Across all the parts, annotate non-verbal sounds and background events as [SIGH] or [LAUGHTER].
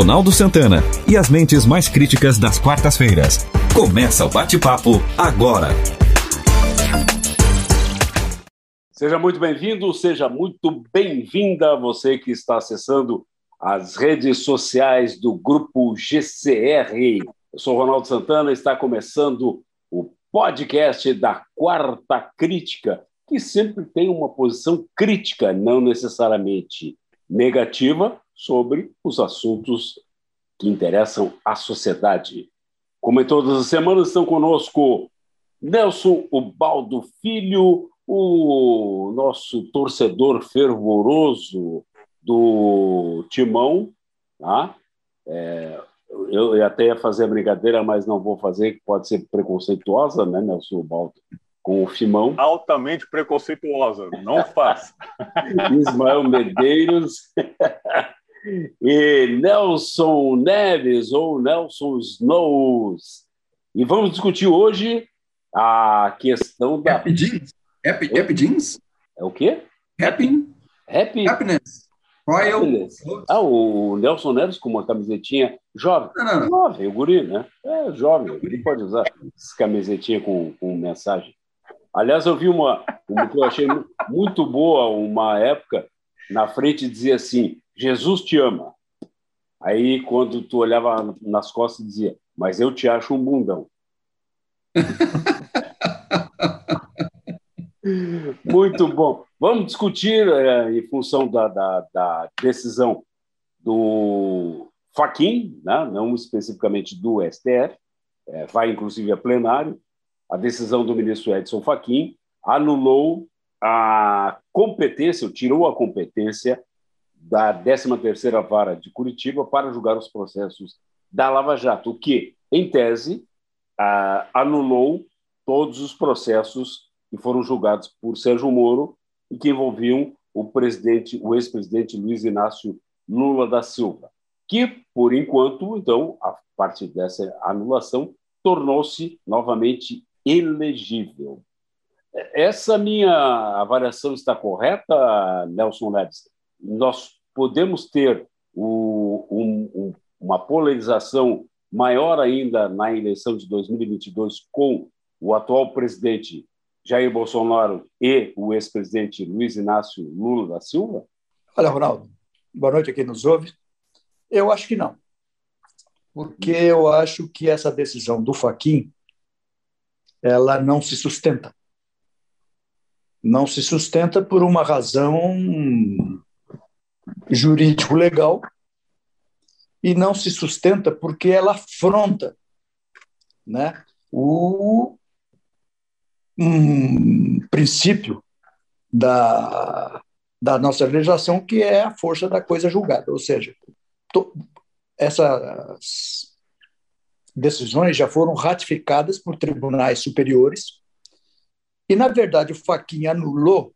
Ronaldo Santana e as mentes mais críticas das quartas-feiras. Começa o bate-papo agora. Seja muito bem-vindo, seja muito bem-vinda você que está acessando as redes sociais do grupo GCR. Eu sou Ronaldo Santana, está começando o podcast da Quarta Crítica, que sempre tem uma posição crítica, não necessariamente negativa, sobre os assuntos que interessam à sociedade. Como em todas as semanas, estão conosco Nelson Ubaldo Filho, o nosso torcedor fervoroso do Timão. Tá? É, eu até ia fazer a brincadeira, mas não vou fazer, que pode ser preconceituosa, né, Nelson Ubaldo? Com o Timão. Altamente preconceituosa, não faça. [LAUGHS] Ismael Medeiros. [LAUGHS] e Nelson Neves ou Nelson Snows. E vamos discutir hoje a questão da. Happy Jeans? Happy, happy Jeans? É o quê? Happy. Happy. Happiness. Royal. Happiness. Ah, o Nelson Neves com uma camisetinha jovem. Não, não, não. Jovem, o guri, né? É jovem, ele pode usar essa camisetinha com, com mensagem. Aliás, eu vi uma, uma que eu achei muito boa, uma época, na frente dizia assim: Jesus te ama. Aí, quando tu olhava nas costas, dizia, mas eu te acho um bundão. [LAUGHS] Muito bom. Vamos discutir, é, em função da, da, da, decisão do Faquin, né? não especificamente do STF, é, vai inclusive a plenário, a decisão do ministro Edson Fachin anulou a competência, tirou a competência da 13ª Vara de Curitiba para julgar os processos da Lava Jato, o que, em tese, anulou todos os processos que foram julgados por Sérgio Moro e que envolviam o presidente, o ex-presidente Luiz Inácio Lula da Silva, que, por enquanto, então, a partir dessa anulação, tornou-se novamente elegível. Essa minha avaliação está correta, Nelson Neves? Nós podemos ter o, um, uma polarização maior ainda na eleição de 2022 com o atual presidente Jair Bolsonaro e o ex-presidente Luiz Inácio Lula da Silva? Olha, Ronaldo, boa noite a quem nos ouve. Eu acho que não. Porque eu acho que essa decisão do Faquin ela não se sustenta. Não se sustenta por uma razão jurídico-legal e não se sustenta porque ela afronta né, o um princípio da, da nossa legislação, que é a força da coisa julgada. Ou seja, to, essas decisões já foram ratificadas por tribunais superiores e, na verdade, o Fachin anulou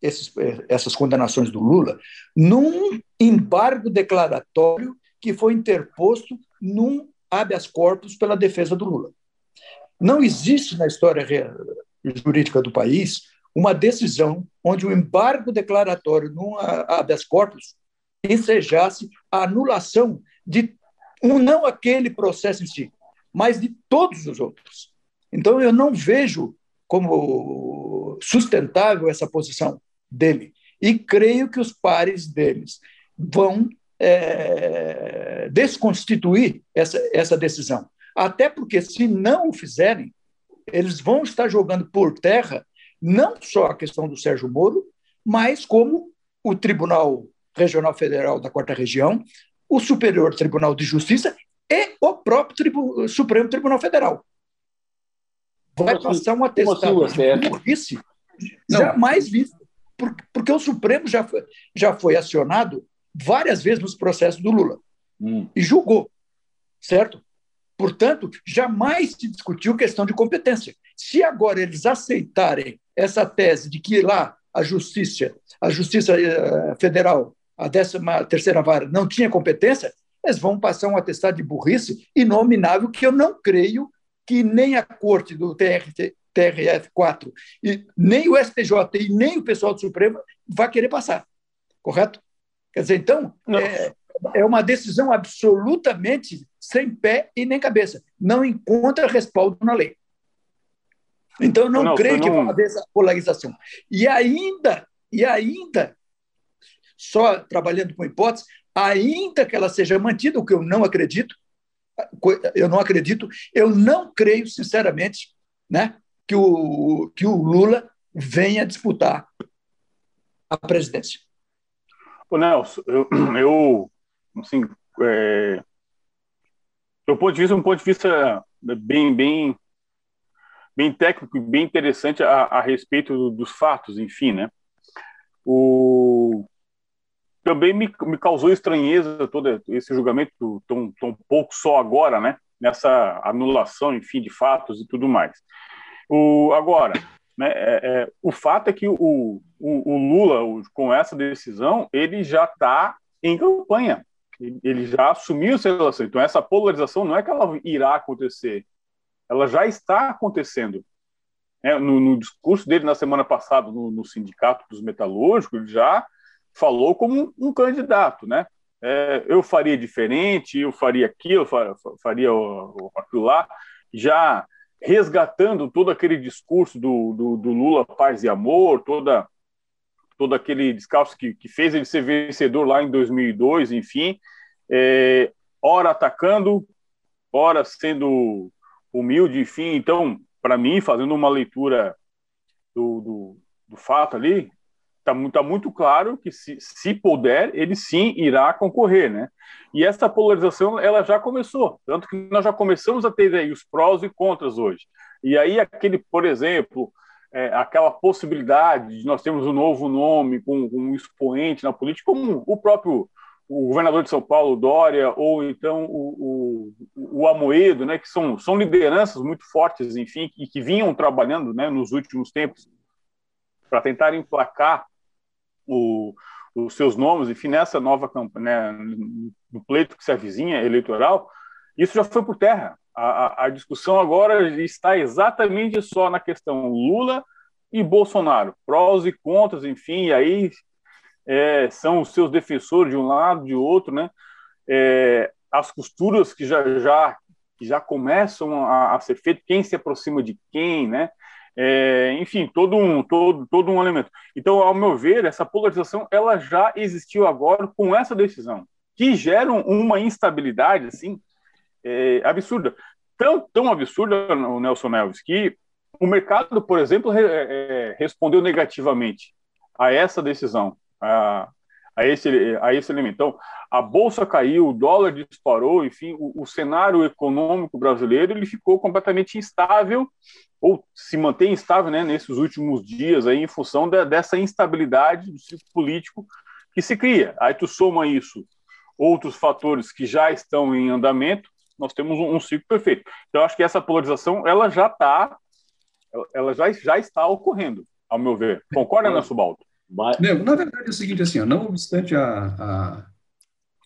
esses, essas condenações do Lula num embargo declaratório que foi interposto num habeas corpus pela defesa do Lula. Não existe na história jurídica do país uma decisão onde o embargo declaratório num habeas corpus ensejasse a anulação de um, não aquele processo em si, mas de todos os outros. Então, eu não vejo como sustentável essa posição dele. E creio que os pares deles vão é, desconstituir essa, essa decisão. Até porque, se não o fizerem, eles vão estar jogando por terra não só a questão do Sérgio Moro, mas como o Tribunal Regional Federal da Quarta Região, o Superior Tribunal de Justiça e o próprio Tribu Supremo Tribunal Federal. Vai assim? passar um assim atestado assim, de burrice jamais visto porque o Supremo já foi, já foi acionado várias vezes nos processos do Lula hum. e julgou, certo? Portanto, jamais se discutiu questão de competência. Se agora eles aceitarem essa tese de que lá a Justiça, a Justiça eh, Federal, a 13 terceira vara, não tinha competência, eles vão passar um atestado de burrice inominável que eu não creio que nem a corte do TRT, TRF4, e nem o STJ e nem o pessoal do Supremo vai querer passar, correto? Quer dizer, então, é, é uma decisão absolutamente sem pé e nem cabeça. Não encontra respaldo na lei. Então, eu não, não creio que vai haver essa polarização. E ainda, e ainda, só trabalhando com hipótese, ainda que ela seja mantida, o que eu não acredito, eu não acredito, eu não creio, sinceramente, né, que, o, que o Lula venha disputar a presidência. Ô, Nelson, eu, [CLEARS THROAT] eu assim, é, do ponto de vista, um ponto de vista bem, bem, bem técnico, bem interessante a, a respeito dos fatos, enfim, né? O, também me, me causou estranheza todo esse julgamento tão, tão pouco só agora, né? Nessa anulação, enfim, de fatos e tudo mais. O, agora, né, é, é, o fato é que o, o, o Lula, o, com essa decisão, ele já está em campanha. Ele já assumiu essa relação. Então, essa polarização não é que ela irá acontecer, ela já está acontecendo. É, no, no, discurso dele na semana passada no, no Sindicato dos Metalúrgicos, ele já falou como um, um candidato, né? É, eu faria diferente, eu faria aquilo, eu faria aquilo lá, já resgatando todo aquele discurso do, do, do, Lula paz e amor, toda todo aquele discurso que, que fez ele ser vencedor lá em 2002, enfim, é, ora atacando, ora sendo humilde, enfim. Então, para mim, fazendo uma leitura do, do, do fato ali, está muito, tá muito claro que se, se puder, ele sim irá concorrer, né? E essa polarização, ela já começou, tanto que nós já começamos a ter aí os prós e contras hoje. E aí aquele, por exemplo, é, aquela possibilidade de nós termos um novo nome com, com um expoente na política, como o próprio o governador de São Paulo, Dória, ou então o, o, o Amoedo, né, que são, são lideranças muito fortes, enfim, e que vinham trabalhando né, nos últimos tempos para tentar emplacar o, os seus nomes, enfim, nessa nova campanha, né, no pleito que se avizinha eleitoral, isso já foi por terra. A, a, a discussão agora está exatamente só na questão Lula e Bolsonaro, prós e contras, enfim, e aí é, são os seus defensores de um lado, de outro, né? É, as costuras que já, já, que já começam a, a, ser feitas, quem se aproxima de quem, né? É, enfim, todo um, todo, todo um elemento. Então, ao meu ver, essa polarização ela já existiu agora com essa decisão, que gera uma instabilidade assim é, absurda. Tão, tão absurda, o Nelson Neves, que o mercado, por exemplo, re, é, respondeu negativamente a essa decisão a, a, esse, a esse elemento. Então, a bolsa caiu, o dólar disparou, enfim, o, o, cenário econômico brasileiro ele ficou completamente instável ou se mantém instável, né, nesses últimos dias aí em função da, dessa instabilidade do ciclo político que se cria. Aí tu soma isso outros fatores que já estão em andamento, nós temos um, um ciclo perfeito. Então, acho que essa polarização ela já está, ela já, já está ocorrendo, ao meu ver. Concorda, Nelson Balto? Mas... na verdade é o seguinte, assim, ó, não obstante a, a,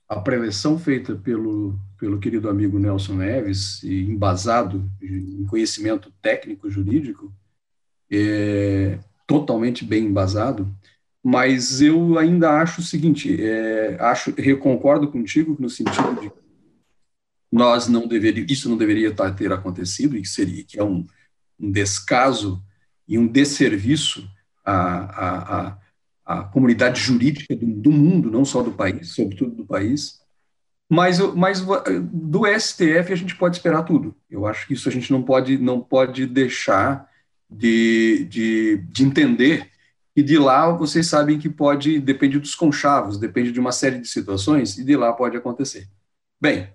a preleção feita pelo, pelo querido amigo Nelson Neves, e embasado em conhecimento técnico jurídico, é, totalmente bem embasado, mas eu ainda acho o seguinte, é, acho, concordo contigo no sentido de nós não deveria, isso não deveria ter acontecido, e que seria que é um, um descaso e um desserviço a, a, a, a comunidade jurídica do, do, mundo, não só do país, sobretudo do país. Mas, mas do STF a gente pode esperar tudo. Eu acho que isso a gente não pode, não pode deixar de, de, de entender. E de lá vocês sabem que pode, depende dos conchavos, depende de uma série de situações, e de lá pode acontecer. Bem,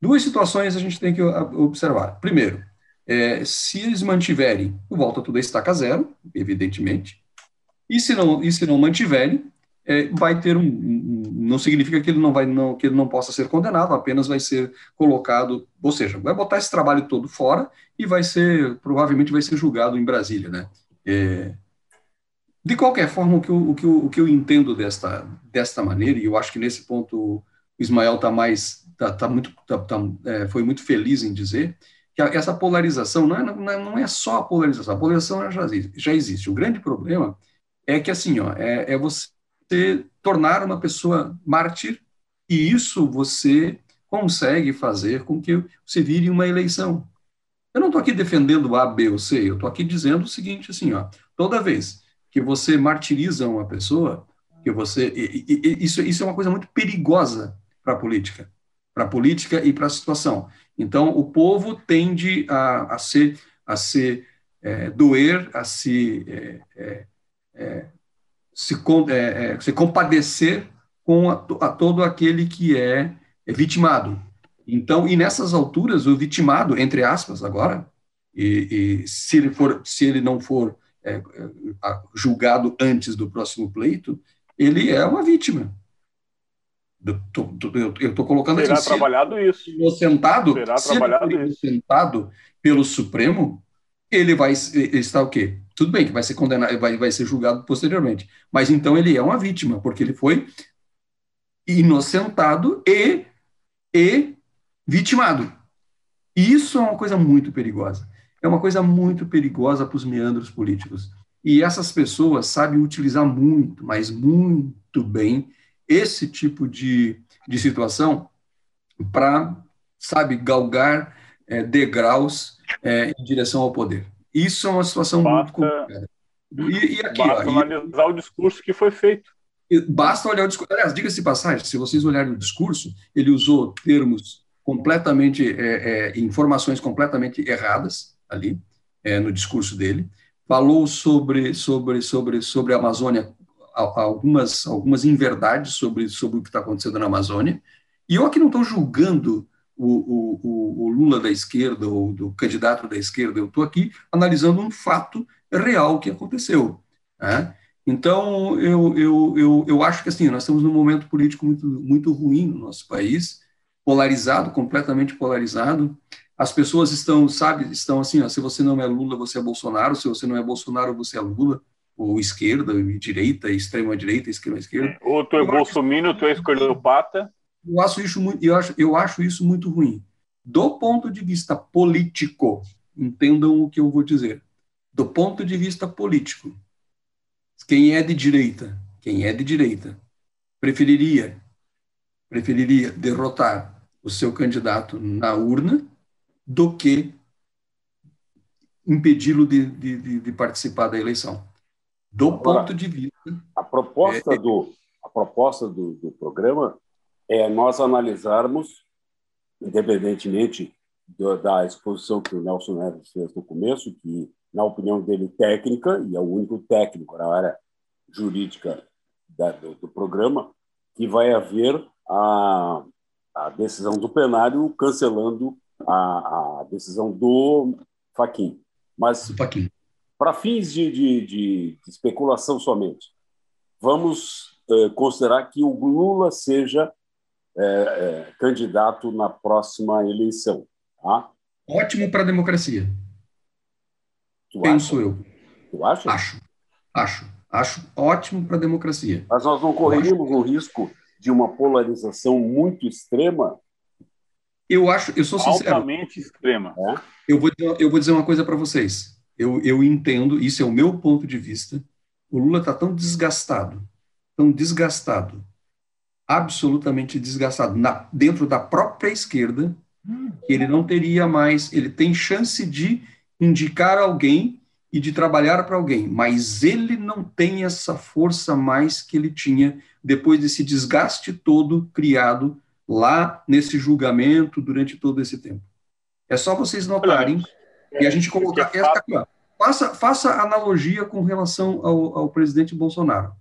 duas situações a gente tem que observar. Primeiro, é, se eles mantiverem o volta tudo a estaca zero, evidentemente, e se não, e se não mantiverem, é, vai ter um, um, não significa que ele não vai não que ele não possa ser condenado, apenas vai ser colocado, ou seja, vai botar esse trabalho todo fora e vai ser provavelmente vai ser julgado em Brasília, né? É, de qualquer forma, o que, eu, o, que eu, o que eu entendo desta, desta maneira, e eu acho que nesse ponto o Ismael está mais, tá, tá muito, tá, tá, é, foi muito feliz em dizer, que essa polarização não é, não é, não é só a polarização, a polarização já, já existe. O grande problema é que assim, ó, é, é você tornar uma pessoa mártir E isso você consegue fazer com que você vire uma eleição. Eu não estou aqui defendendo A, B ou C, eu estou aqui dizendo o seguinte, assim, ó, toda vez que você martiriza uma pessoa, que você e, e, isso, isso é uma coisa muito perigosa para a política, para a política e para a situação. Então, o povo tende a, a ser, a se é, doer, a se, é, é, é se, é, é, se compadecer com a, a, todo aquele que é, vitimado. Então, e nessas alturas, o vitimado, entre aspas, agora, e, e se ele for, se ele não for julgado antes do próximo pleito, ele é uma vítima. Eu estou colocando Será aqui. trabalhado isso. Inocentado, Será se trabalhado inocentado pelo Supremo, ele vai estar o quê? Tudo bem que vai ser condenado, vai, vai ser julgado posteriormente. Mas então ele é uma vítima, porque ele foi inocentado e, e vitimado. Isso é uma coisa muito perigosa. É uma coisa muito perigosa para os meandros políticos. E essas pessoas sabem utilizar muito, mas muito bem, esse tipo de, de situação para, sabe, galgar é, degraus é, em direção ao poder. Isso é uma situação basta, muito complicada. E, e aqui, basta ó, analisar e, o discurso que foi feito. Basta olhar o discurso. Aliás, diga-se de passagem, se vocês olharem o discurso, ele usou termos completamente, é, é informações completamente erradas ali, é, no discurso dele falou sobre sobre sobre sobre a Amazônia algumas algumas inverdades sobre sobre o que está acontecendo na Amazônia e eu aqui não estou julgando o, o, o, Lula da esquerda ou do candidato da esquerda eu estou aqui analisando um fato real que aconteceu né? então eu, eu, eu, eu acho que assim nós estamos num momento político muito muito ruim no nosso país polarizado completamente polarizado as pessoas estão, sabe, estão assim, ó, se você não é Lula, você é Bolsonaro, se você não é Bolsonaro, você é Lula, ou esquerda, direita, extrema direita, extrema esquerda. Ou tu é bolsominion, tu é esquerdopata. Eu acho isso muito, eu acho, eu acho isso muito ruim. Do ponto de vista político, entendam o que eu vou dizer. Do ponto de vista político, quem é de direita, quem é de direita, preferiria preferiria derrotar o seu candidato na urna do que impedi-lo de, de, de, participar da eleição. Do Agora, ponto de vista. A proposta, é, do, a proposta do, do programa é nós analisarmos, independentemente do, da exposição que o Nelson Neves fez no começo, que, na opinião dele, técnica, e é o único técnico na área jurídica da, do, do, programa, que vai haver a, a decisão do plenário cancelando a, a decisão do Faquin. Mas, para fins de, de, de, especulação somente, vamos eh, considerar que o Lula seja eh, eh, candidato na próxima eleição. Tá? Ótimo para a democracia. Tu Penso acha? eu. Tu acha? Acho. Acho. Acho ótimo para a democracia. Mas nós não correríamos o risco de uma polarização muito extrema eu acho, eu sou sincero. Altamente extrema. É? Eu vou, eu vou dizer uma coisa para vocês. Eu, eu entendo, isso é o meu ponto de vista. O Lula está tão desgastado, tão desgastado, absolutamente desgastado, na, dentro da própria esquerda, que ele não teria mais, ele tem chance de indicar alguém e de trabalhar para alguém, mas ele não tem essa força mais que ele tinha depois desse desgaste todo criado lá nesse julgamento durante todo esse tempo. É só vocês notarem e a gente colocar. Aqui, ó, faça, faça analogia com relação ao, ao presidente Bolsonaro.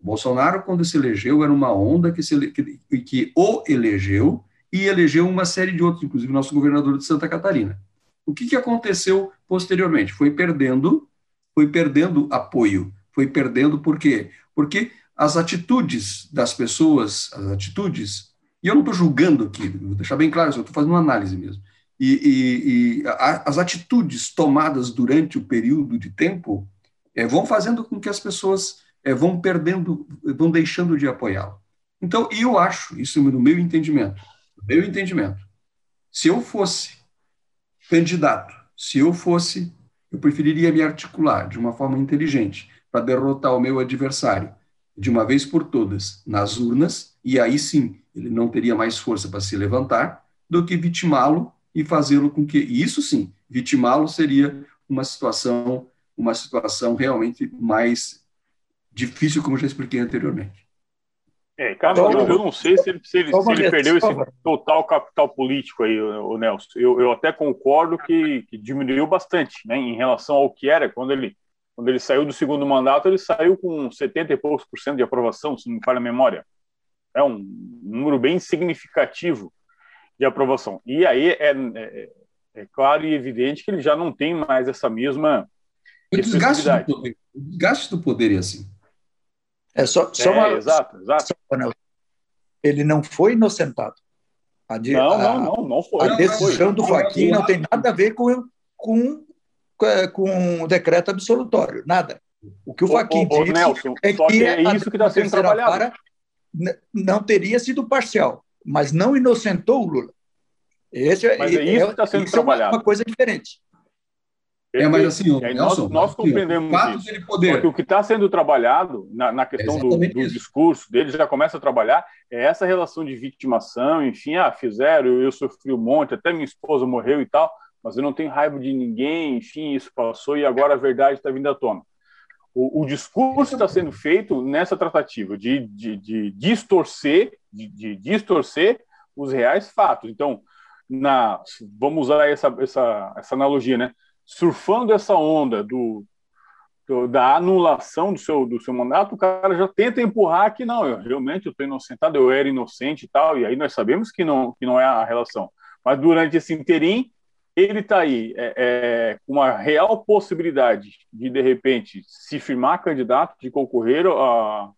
O Bolsonaro, quando se elegeu, era uma onda que, se, que, que o elegeu e elegeu uma série de outros, inclusive nosso governador de Santa Catarina. O que, que aconteceu posteriormente? Foi perdendo, foi perdendo apoio, foi perdendo por quê? Porque as atitudes das pessoas, as atitudes e eu não estou julgando aqui, vou deixar bem claro, eu estou fazendo uma análise mesmo. E, e, e a, as atitudes tomadas durante o período de tempo é, vão fazendo com que as pessoas é, vão perdendo, vão deixando de apoiá-lo. Então, eu acho, isso no meu entendimento, no meu entendimento, se eu fosse candidato, se eu fosse, eu preferiria me articular de uma forma inteligente para derrotar o meu adversário de uma vez por todas nas urnas, e aí sim ele não teria mais força para se levantar, do que vitimá-lo e fazê-lo com que. E isso sim, vitimá-lo seria uma situação, uma situação realmente mais difícil, como eu já expliquei anteriormente. É, cara, eu, eu, não sei se ele, se ele, se ele perdeu esse total capital político aí, o, Nelson. Eu, eu até concordo que, que, diminuiu bastante, né, em relação ao que era quando ele, quando ele saiu do segundo mandato, ele saiu com 70 e poucos por cento de aprovação, se não me falha a memória. É um número bem significativo de aprovação. E aí é, é, é claro e evidente que ele já não tem mais essa mesma. O desgaste do poder, o desgaste do poder é assim. É só, só é, uma, exato, exato. Ele não foi inocentado. A, não, a, não, não, não foi. A decisão do Faquin não tem nada a ver com, com, com o decreto absolutório, nada. O que o Faquin disse Nelson, é que, é isso que está sendo trabalhado. não teria sido parcial, mas não inocentou o Lula. Esse, mas é, é isso que está sendo trabalhado. É uma coisa diferente. É, mas assim, o Nelson, nós, nós compreendemos o isso. Poder... O que está sendo trabalhado na, na questão do, do discurso dele, já começa a trabalhar, é essa relação de vitimação, enfim, ah, fizeram, eu sofri um monte, até minha esposa morreu e tal, mas eu não tenho raiva de ninguém, enfim, isso passou e agora a verdade está vindo à tona. O, o discurso está sendo feito nessa tratativa de, de, de distorcer, de, de distorcer os reais fatos. Então, na, vamos usar essa, essa, essa analogia, né? Surfando essa onda do, do, da anulação do seu, do seu mandato, o cara já tenta empurrar que não, eu realmente estou inocentado, eu era inocente e tal, e aí nós sabemos que não, que não é a relação. Mas durante esse interim, ele está aí é, é, com uma real possibilidade de, de repente, se firmar candidato, de concorrer a,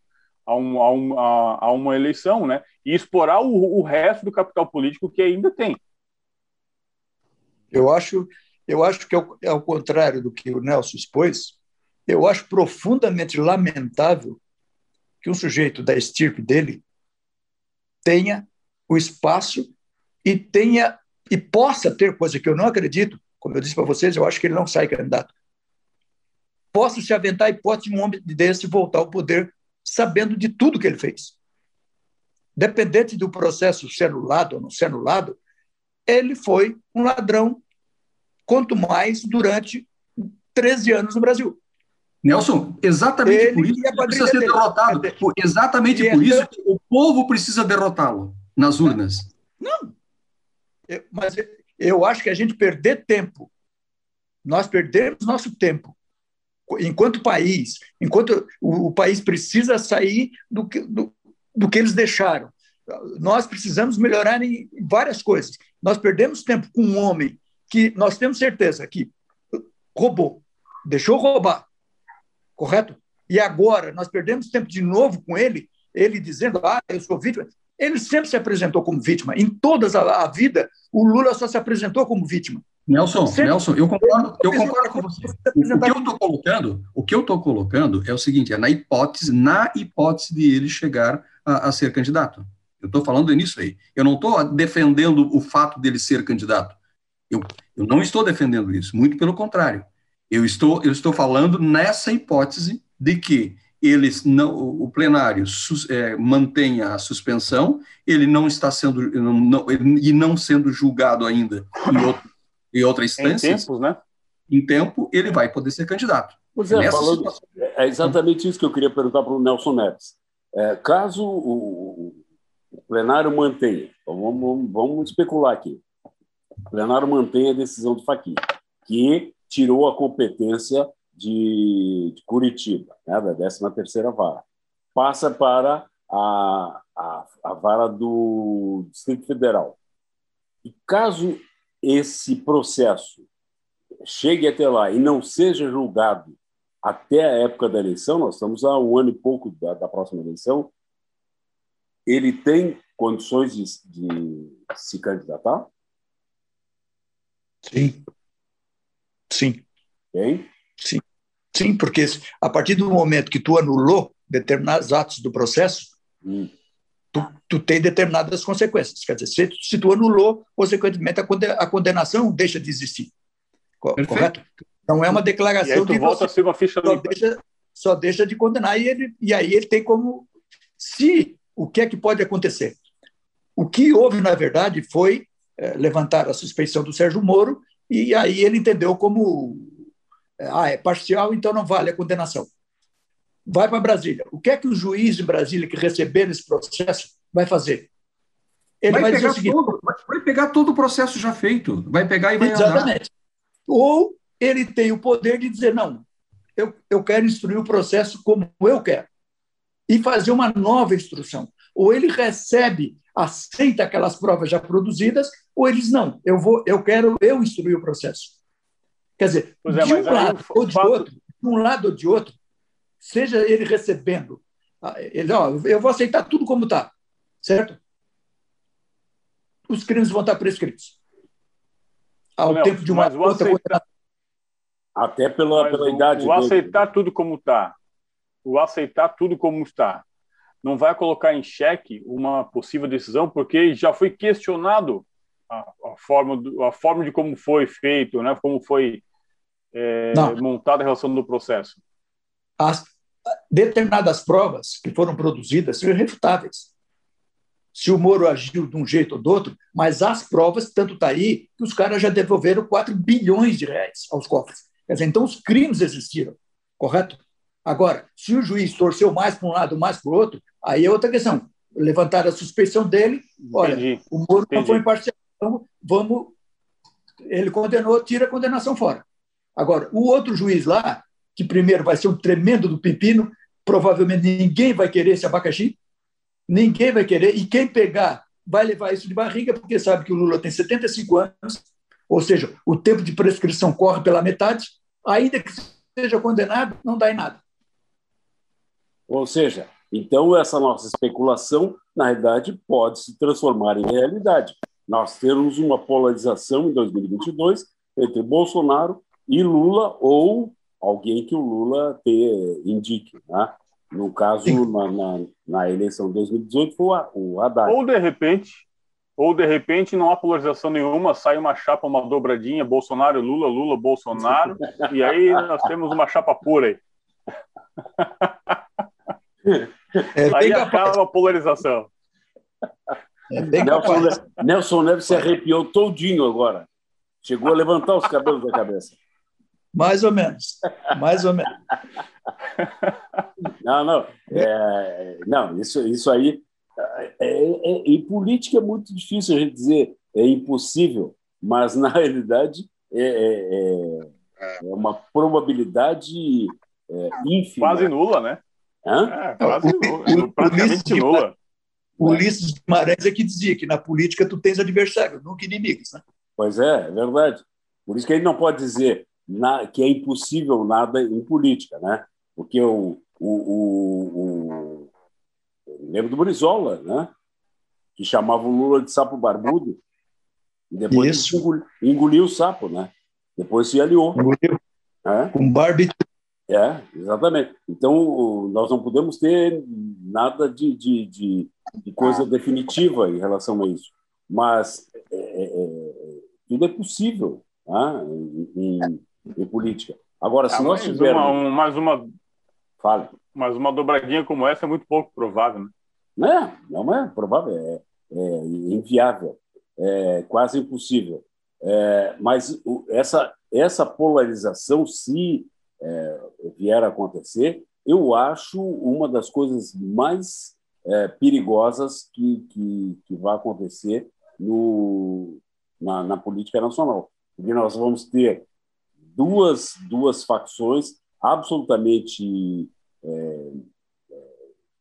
a, um, a, um, a, a uma eleição, né? E explorar o, o resto do capital político que ainda tem. Eu acho eu acho que, ao, ao contrário do que o Nelson expôs, eu acho profundamente lamentável que um sujeito da estirpe dele tenha o espaço e tenha e possa ter coisa que eu não acredito, como eu disse para vocês, eu acho que ele não sai candidato. Possa se aventar a hipótese de um homem desse voltar ao poder sabendo de tudo que ele fez. Dependente do processo ser anulado ou não ser anulado, ele foi um ladrão quanto mais durante 13 anos no Brasil. Nelson, exatamente Ele por isso que precisa ser derrotado. Por, exatamente por isso que o povo precisa derrotá-lo nas urnas. Não. Eu, mas eu acho que a gente perder tempo, nós perdemos nosso tempo, enquanto país, enquanto o, o país precisa sair do que, do, do que eles deixaram. Nós precisamos melhorar em várias coisas. Nós perdemos tempo com um homem que nós temos certeza que roubou, deixou roubar, correto? E agora nós perdemos tempo de novo com ele, ele dizendo, ah, eu sou vítima. Ele sempre se apresentou como vítima. Em toda a, vida, o Lula só se apresentou como vítima. Nelson, sempre. Nelson, eu concordo, eu concordo com você. O, o que eu estou colocando, o que eu estou colocando é o seguinte, é na hipótese, na hipótese de ele chegar a, a ser candidato. Eu estou falando nisso aí. Eu não estou defendendo o fato dele ser candidato. Eu, eu não estou defendendo isso, muito pelo contrário. Eu estou, eu estou falando nessa hipótese de que eles não, o plenário sus, é, mantenha a suspensão, ele não está sendo não, não, e não sendo julgado ainda em, [COUGHS] outro, em outra instância. Em tempos, né? Em tempo, ele vai poder ser candidato. Pois é, falando, é exatamente isso que eu queria perguntar para o Nelson Neves. É, caso o, o, plenário mantenha, vamos, vamos especular aqui, o plenário mantém a decisão do Fachin, que tirou a competência de, de Curitiba, né, da 13ª vara. Passa para a, a, a vara do Distrito Federal. E caso esse processo chegue até lá e não seja julgado até a época da eleição, nós estamos a um ano e pouco da, da próxima eleição, ele tem condições de, de se candidatar? Sim. Sim. Tem? Sim. Sim, porque a partir do momento que tu anulou determinados atos do processo, hum. tu, tu tem determinadas consequências. Quer dizer, se, se tu anulou, consequentemente a condenação deixa de existir. Perfeito. Correto? Não é uma declaração e aí tu de volta a ser uma ficha só deixa, só deixa de condenar e, ele, e aí ele tem como. Se o que é que pode acontecer? O que houve, na verdade, foi é, levantar a suspeição do Sérgio Moro e aí ele entendeu como ah, é parcial, então não vale a condenação. Vai para Brasília. O que é que o juiz de Brasília que receber esse processo vai fazer? Ele vai, vai pegar seguinte, todo, vai pegar todo o processo já feito, vai pegar e vai Exatamente. Andar. Ou ele tem o poder de dizer, não, eu, eu quero instruir o processo como eu quero, e fazer uma nova instrução. Ou ele recebe, aceita aquelas provas já produzidas, ou ele diz, não, eu, vou, eu quero eu instruir o processo. Quer dizer, é, de um lado ou de fato... outro, de um lado ou de outro, seja ele recebendo, ah, ele, ó, eu vou aceitar tudo como está, certo? Os crimes vão estar prescritos. Ao Não, tempo de uma outra aceitar... Até pela, pela o, idade. O aceitar tudo como está, o aceitar tudo como está, não vai colocar em xeque uma possível decisão, porque já foi questionado a, a forma, do, a forma de como foi feito, né? como foi é, montada a relação do processo. As determinadas provas que foram produzidas são irrefutáveis. Se o Moro agiu de um jeito ou do outro, mas as provas, tanto está aí, que os caras já devolveram 4 bilhões de reais aos cofres. Quer dizer, então os crimes existiram, correto? Agora, se o juiz torceu mais para um lado, mais para o outro, aí é outra questão. Levantar a suspeição dele, olha, Entendi. o Moro Entendi. não foi imparcial, vamos. Ele condenou, tira a condenação fora. Agora, o outro juiz lá, que primeiro vai ser um tremendo do pepino, provavelmente ninguém vai querer esse abacaxi, ninguém vai querer, e quem pegar vai levar isso de barriga, porque sabe que o Lula tem 75 anos, ou seja, o tempo de prescrição corre pela metade, ainda que seja condenado, não dá em nada. Ou seja, então essa nossa especulação, na realidade, pode se transformar em realidade. Nós temos uma polarização em 2022 entre Bolsonaro e Lula ou alguém que o Lula te indique. Né? No caso, na, na, na, eleição de 2018, foi o Haddad. Ou, de repente, ou de repente não há polarização nenhuma, sai uma chapa, uma dobradinha, Bolsonaro, Lula, Lula, Bolsonaro, e aí nós temos uma chapa pura aí. É aí acaba a polarização. É Nelson, Nelson Neves se arrepiou todinho agora. Chegou a levantar os cabelos da cabeça. Mais ou menos. Mais ou menos. Não, não. É, não, isso, isso aí. É, é, é, em política é muito difícil a gente dizer é impossível, mas na realidade é, é, é uma probabilidade ínfima. Quase nula, né? Hã? quase nula. Praticamente nula. O Ulisses Guimarães é que dizia que na política tu tens adversário, nunca inimigos. Né? Pois é, é verdade. Por isso que ele não pode dizer na, que é impossível nada em política, né? Porque o, o, o, o lembro do Brizola, né? Que chamava o Lula de sapo barbudo e depois engoliu, engoliu, o sapo, né? Depois se aliou. Engoliu. É? Com Barbie. É, exatamente. Então, nós não podemos ter nada de, de, de, de coisa definitiva em relação a isso. Mas é, é, é tudo é possível tá? em, em, em política. Agora, se ah, nós tivermos. Uma, mais uma. Fale. Mas uma dobradinha como essa é muito pouco provável, né? Não, não é provável, é, é inviável, é quase impossível. É, mas essa, essa polarização, se é, vier a acontecer, eu acho uma das coisas mais é, perigosas que, que, que vai acontecer no, na, na política nacional. Porque nós vamos ter duas, duas facções absolutamente é,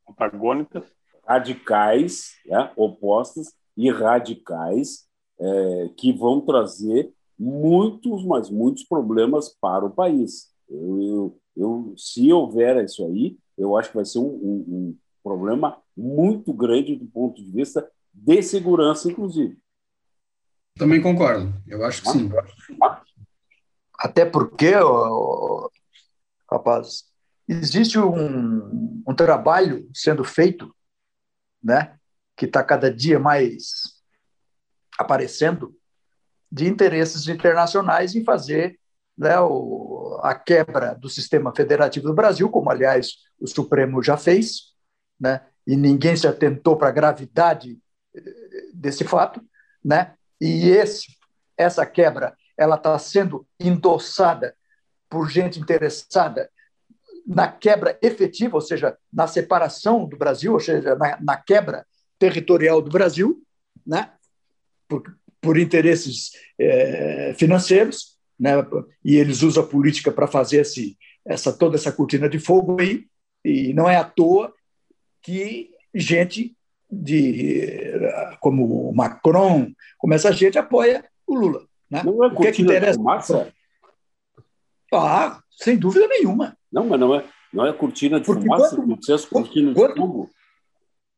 antagônicas, radicais, né, opostas e radicais, é, que vão trazer muitos, mas muitos problemas para o país. Eu, eu, eu, se houver isso aí, eu acho que vai ser um, um, um problema muito grande do ponto de vista de segurança, inclusive. Também concordo. Eu acho que sim. Até porque, rapaz, existe um, um trabalho sendo feito, né, que está cada dia mais aparecendo, de interesses internacionais em fazer né, o, a quebra do sistema federativo do Brasil, como, aliás, o Supremo já fez, né? e ninguém se atentou para a gravidade eh, desse fato, né? e esse, essa quebra ela está sendo endossada por gente interessada na quebra efetiva, ou seja, na separação do Brasil, ou seja, na, na quebra territorial do Brasil, né? por, por interesses é, financeiros, né? e eles usam a política para fazer esse, essa, toda essa cortina de fogo aí, e não é à toa que gente de, como Macron, como essa gente apoia o Lula. Né? Não é o que, é que interessa? Ah, sem dúvida nenhuma. Não, mas não é, não é cortina de Porque fumaça, quanto, cortina quanto, de fogo.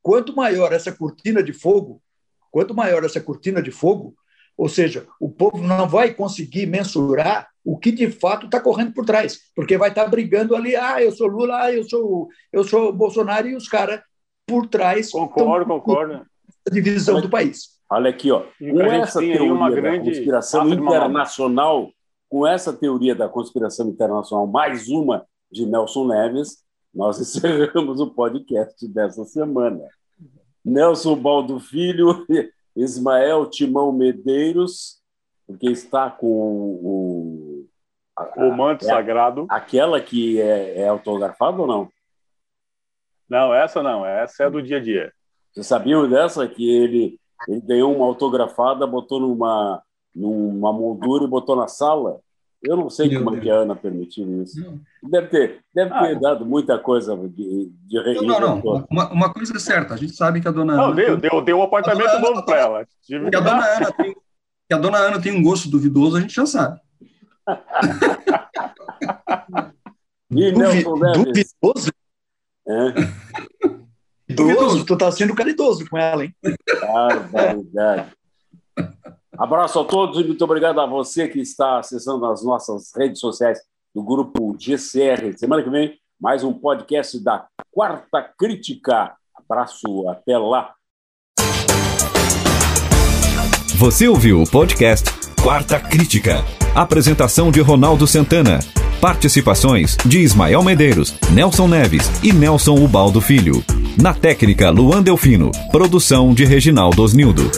Quanto maior essa cortina de fogo, quanto maior essa cortina de fogo, ou seja, o povo não vai conseguir mensurar o que de fato está correndo por trás, porque vai estar tá brigando ali, ah, eu sou Lula, ah, eu sou, eu sou Bolsonaro, e os caras por trás. Concordo, concordo. A divisão olha, do país. Olha aqui, ó, com essa teoria uma grande da conspiração internacional, com essa teoria da conspiração internacional, mais uma de Nelson Neves, nós [LAUGHS] encerramos o podcast dessa semana. Nelson Baldo Filho, Ismael Timão Medeiros, porque está com o. O manto é, sagrado. Aquela que é, é autografada ou não? Não, essa não, essa é do dia a dia. Você sabia dessa? Que ele, ele ganhou uma autografada, botou numa, numa moldura e botou na sala? Eu não sei Meu como Deus. é que a Ana permitiu isso. Não. Deve ter, deve ah, ter dado muita coisa de, de Não, não, não. Uma, uma, coisa é certa, a gente sabe que a dona não, Ana. Deu, deu, deu um apartamento novo para ela. Que a, dona Ana tem, que a dona Ana tem um gosto duvidoso, a gente já sabe. [LAUGHS] e Nelson Duvidoso? É. Idoso, tu tá sendo caridoso com ela, hein? Barbaridade. Abraço a todos e muito obrigado a você que está acessando as nossas redes sociais do grupo GCR. Semana que vem, mais um podcast da Quarta Crítica. Abraço, até lá. Você ouviu o podcast Quarta Crítica. Apresentação de Ronaldo Santana. Participações de Ismael Medeiros, Nelson Neves e Nelson Ubaldo Filho. Na técnica, Luan Delfino. Produção de Reginaldo Osnildo.